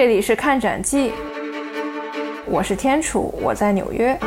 这里是看展记，我是天楚，我在纽约。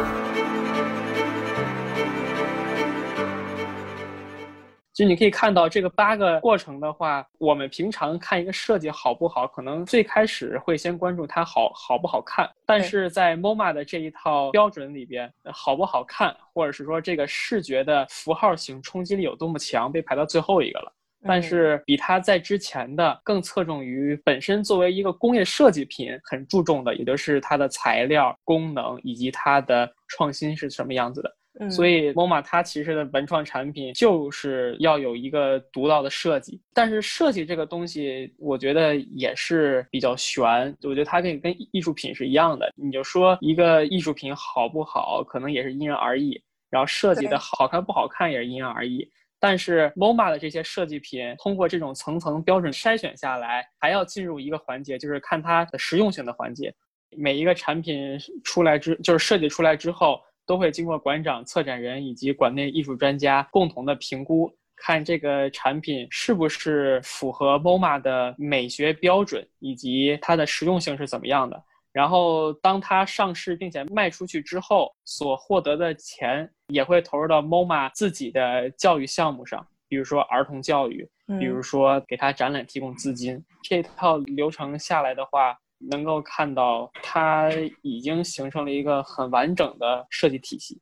就你可以看到这个八个过程的话，我们平常看一个设计好不好，可能最开始会先关注它好好不好看。但是在 MoMA 的这一套标准里边，好不好看，或者是说这个视觉的符号型冲击力有多么强，被排到最后一个了。但是比它在之前的更侧重于本身作为一个工业设计品很注重的，也就是它的材料、功能以及它的创新是什么样子的。所以，MoMA 它其实的文创产品就是要有一个独到的设计。但是设计这个东西，我觉得也是比较悬。我觉得它可以跟艺术品是一样的。你就说一个艺术品好不好，可能也是因人而异。然后设计的好看不好看也是因人而异。但是 MoMA 的这些设计品，通过这种层层标准筛选下来，还要进入一个环节，就是看它的实用性的环节。每一个产品出来之，就是设计出来之后。都会经过馆长、策展人以及馆内艺术专家共同的评估，看这个产品是不是符合 MoMA 的美学标准，以及它的实用性是怎么样的。然后，当它上市并且卖出去之后，所获得的钱也会投入到 MoMA 自己的教育项目上，比如说儿童教育，比如说给它展览提供资金。这套流程下来的话。能够看到，它已经形成了一个很完整的设计体系。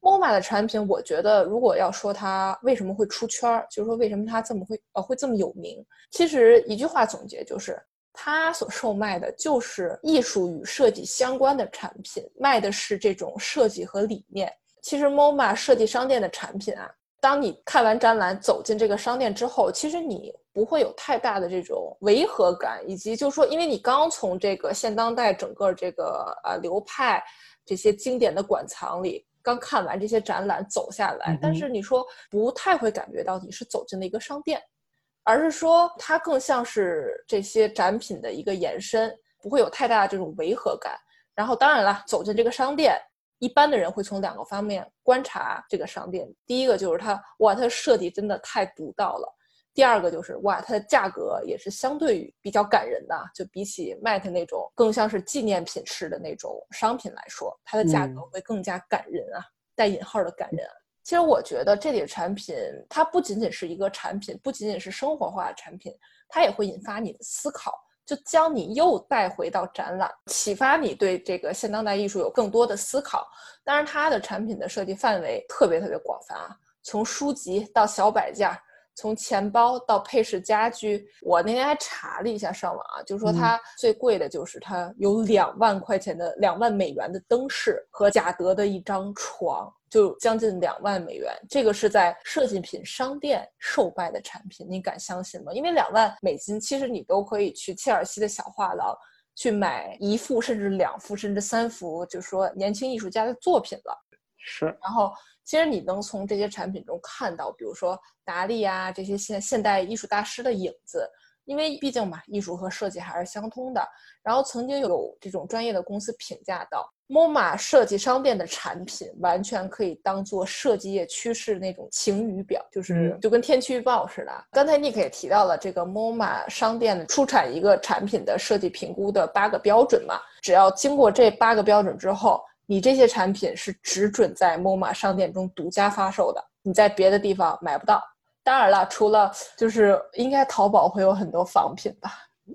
MoMA 的产品，我觉得如果要说它为什么会出圈儿，就是说为什么它这么会呃会这么有名，其实一句话总结就是，它所售卖的就是艺术与设计相关的产品，卖的是这种设计和理念。其实 MoMA 设计商店的产品啊，当你看完展览走进这个商店之后，其实你。不会有太大的这种违和感，以及就是说，因为你刚从这个现当代整个这个呃流派这些经典的馆藏里刚看完这些展览走下来，但是你说不太会感觉到你是走进了一个商店，而是说它更像是这些展品的一个延伸，不会有太大的这种违和感。然后当然了，走进这个商店，一般的人会从两个方面观察这个商店，第一个就是它哇，它的设计真的太独到了。第二个就是哇，它的价格也是相对于比较感人的，就比起 Mate 那种更像是纪念品式的那种商品来说，它的价格会更加感人啊，带引号的感人。其实我觉得这里的产品，它不仅仅是一个产品，不仅仅是生活化的产品，它也会引发你的思考，就将你又带回到展览，启发你对这个现当代艺术有更多的思考。当然，它的产品的设计范围特别特别广泛啊，从书籍到小摆件。从钱包到配饰家居，我那天还查了一下上网啊，就是说它最贵的就是它有两万块钱的两万美元的灯饰和贾德的一张床，就将近两万美元。这个是在设计品商店售卖的产品，你敢相信吗？因为两万美金，其实你都可以去切尔西的小画廊去买一幅甚至两幅甚至三幅，就是说年轻艺术家的作品了。是，然后。其实你能从这些产品中看到，比如说达利啊这些现现代艺术大师的影子，因为毕竟嘛，艺术和设计还是相通的。然后曾经有这种专业的公司评价到，MoMA 设计商店的产品完全可以当做设计业趋势那种晴雨表，就是就跟天气预报似的。刚才 Nick 也提到了这个 MoMA 商店出产一个产品的设计评估的八个标准嘛，只要经过这八个标准之后。你这些产品是只准在 MoMA 商店中独家发售的，你在别的地方买不到。当然了，除了就是应该淘宝会有很多仿品吧？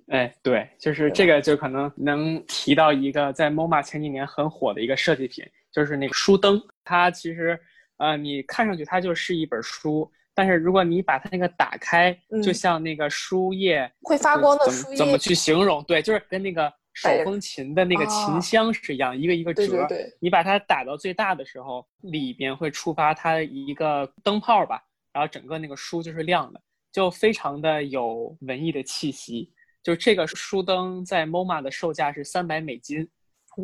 哎，对，就是这个就可能能提到一个在 MoMA 前几年很火的一个设计品，就是那个书灯。它其实，呃，你看上去它就是一本书，但是如果你把它那个打开，就像那个书页会发光的书页，怎么去形容？对，就是跟那个。手风琴的那个琴箱是一样，一个一个折。你把它打到最大的时候，里边会触发它一个灯泡吧，然后整个那个书就是亮的，就非常的有文艺的气息。就这个书灯在 MoMA 的售价是三百美金。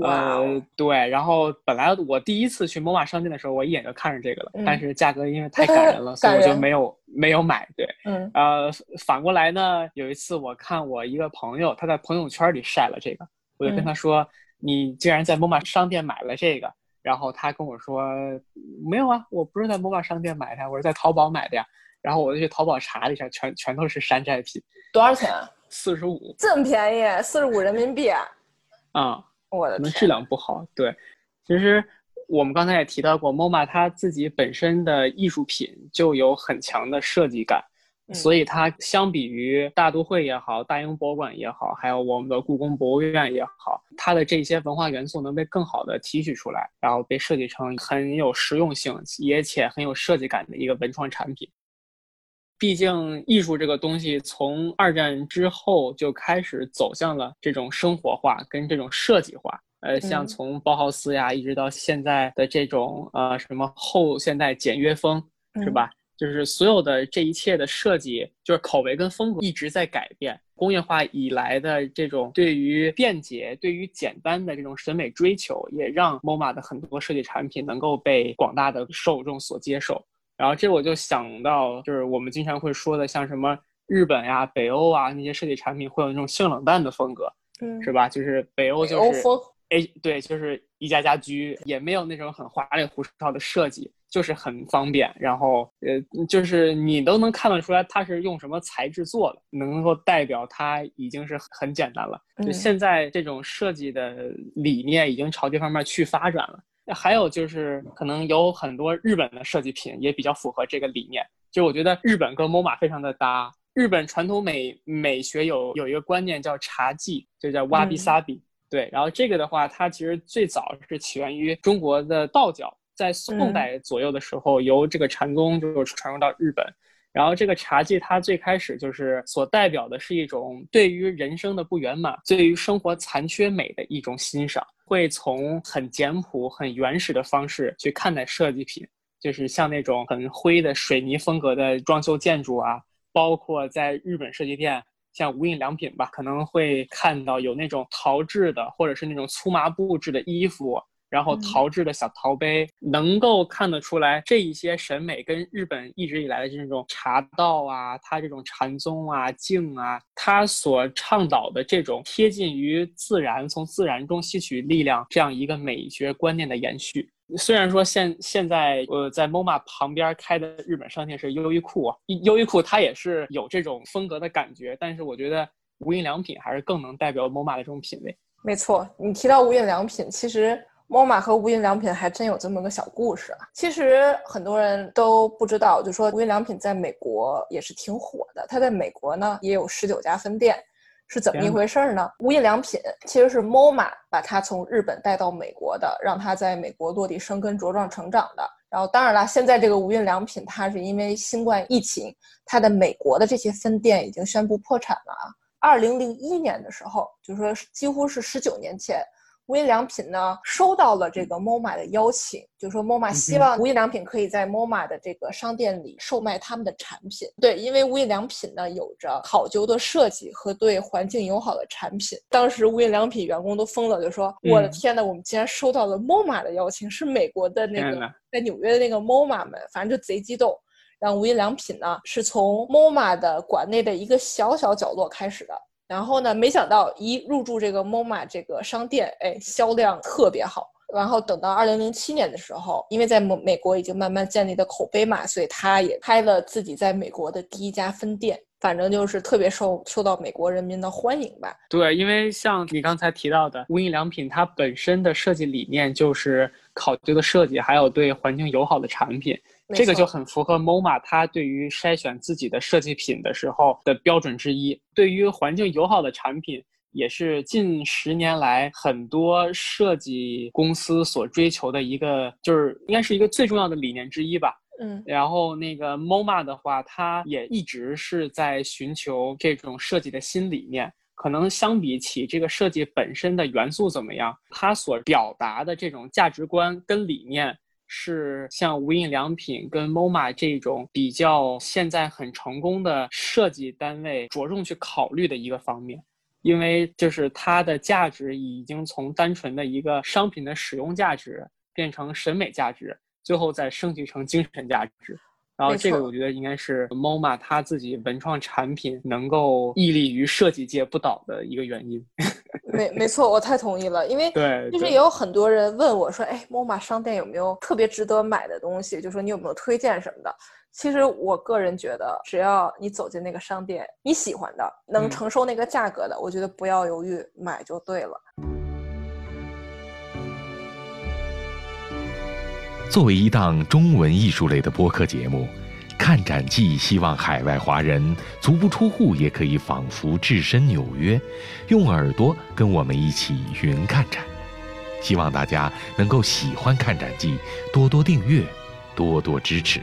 呃，对，然后本来我第一次去 MoMA 商店的时候，我一眼就看上这个了，但是价格因为 太感人了，所以我就没有没有买。对，嗯，呃，反过来呢，有一次我看我一个朋友他在朋友圈里晒了这个，我就跟他说：“你竟然在 MoMA 商店买了这个？”然后他跟我说：“没有啊，我不是在 MoMA 商店买的，我是在淘宝买的呀。”然后我就去淘宝查了一下，全全都是山寨品。多少钱啊？四十五，这么便宜，四十五人民币啊！啊，我的天，可能质量不好。对，其实我们刚才也提到过，MoMA 它自己本身的艺术品就有很强的设计感。所以它相比于大都会也好，大英博物馆也好，还有我们的故宫博物院也好，它的这些文化元素能被更好的提取出来，然后被设计成很有实用性也且很有设计感的一个文创产品。毕竟艺术这个东西从二战之后就开始走向了这种生活化跟这种设计化，呃，像从包豪斯呀，一直到现在的这种呃什么后现代简约风，是吧？就是所有的这一切的设计，就是口味跟风格一直在改变。工业化以来的这种对于便捷、对于简单的这种审美追求，也让 MoMA 的很多设计产品能够被广大的受众所接受。然后这我就想到，就是我们经常会说的，像什么日本呀、北欧啊那些设计产品会有那种性冷淡的风格，嗯，是吧？就是北欧就是，哎，对，就是宜家家居也没有那种很花里胡哨的设计。就是很方便，然后呃，就是你都能看得出来它是用什么材质做的，能够代表它已经是很简单了。就现在这种设计的理念已经朝这方面去发展了。还有就是可能有很多日本的设计品也比较符合这个理念。就我觉得日本跟 MoMA 非常的搭。日本传统美美学有有一个观念叫茶技，就叫哇比萨比。对，然后这个的话，它其实最早是起源于中国的道教。在宋代左右的时候，由这个禅宗就传入到日本，然后这个茶技它最开始就是所代表的是一种对于人生的不圆满、对于生活残缺美的一种欣赏，会从很简朴、很原始的方式去看待设计品，就是像那种很灰的水泥风格的装修建筑啊，包括在日本设计店，像无印良品吧，可能会看到有那种陶制的或者是那种粗麻布制的衣服。然后陶制的小陶杯，能够看得出来这一些审美跟日本一直以来的这种茶道啊，它这种禅宗啊、静啊，它所倡导的这种贴近于自然、从自然中吸取力量这样一个美学观念的延续。虽然说现现在呃在 MoMA 旁边开的日本商店是优衣库，优衣库它也是有这种风格的感觉，但是我觉得无印良品还是更能代表 MoMA 的这种品味。没错，你提到无印良品，其实。MoMA 和无印良品还真有这么个小故事啊！其实很多人都不知道，就说无印良品在美国也是挺火的。它在美国呢也有十九家分店，是怎么一回事呢？无印良品其实是 MoMA 把它从日本带到美国的，让它在美国落地生根、茁壮成长的。然后当然了，现在这个无印良品它是因为新冠疫情，它的美国的这些分店已经宣布破产了啊。二零零一年的时候，就是说几乎是十九年前。无印良品呢收到了这个 MoMA 的邀请，就说 MoMA 希望无印良品可以在 MoMA 的这个商店里售卖他们的产品。对，因为无印良品呢有着考究的设计和对环境友好的产品。当时无印良品员工都疯了，就说：“我的天呐，我们竟然收到了 MoMA 的邀请，是美国的那个在纽约的那个 MoMA 们，反正就贼激动。”然后无印良品呢是从 MoMA 的馆内的一个小小角落开始的。然后呢？没想到一入驻这个 MoMA 这个商店，哎，销量特别好。然后等到二零零七年的时候，因为在美美国已经慢慢建立的口碑嘛，所以他也开了自己在美国的第一家分店。反正就是特别受受到美国人民的欢迎吧。对，因为像你刚才提到的无印良品，它本身的设计理念就是考究的设计，还有对环境友好的产品。这个就很符合 MoMA 它对于筛选自己的设计品的时候的标准之一。对于环境友好的产品，也是近十年来很多设计公司所追求的一个，就是应该是一个最重要的理念之一吧。嗯，然后那个 MoMA 的话，它也一直是在寻求这种设计的新理念。可能相比起这个设计本身的元素怎么样，它所表达的这种价值观跟理念。是像无印良品跟 MoMA 这种比较现在很成功的设计单位着重去考虑的一个方面，因为就是它的价值已经从单纯的一个商品的使用价值变成审美价值，最后再升级成精神价值。然后这个我觉得应该是 MoMA 它自己文创产品能够屹立于设计界不倒的一个原因。没没错，我太同意了，因为对，就是也有很多人问我说，哎，MoMA 商店有没有特别值得买的东西？就说你有没有推荐什么的？其实我个人觉得，只要你走进那个商店，你喜欢的，能承受那个价格的，我觉得不要犹豫，买就对了。作为一档中文艺术类的播客节目，《看展记》希望海外华人足不出户也可以仿佛置身纽约，用耳朵跟我们一起云看展。希望大家能够喜欢《看展记》，多多订阅，多多支持。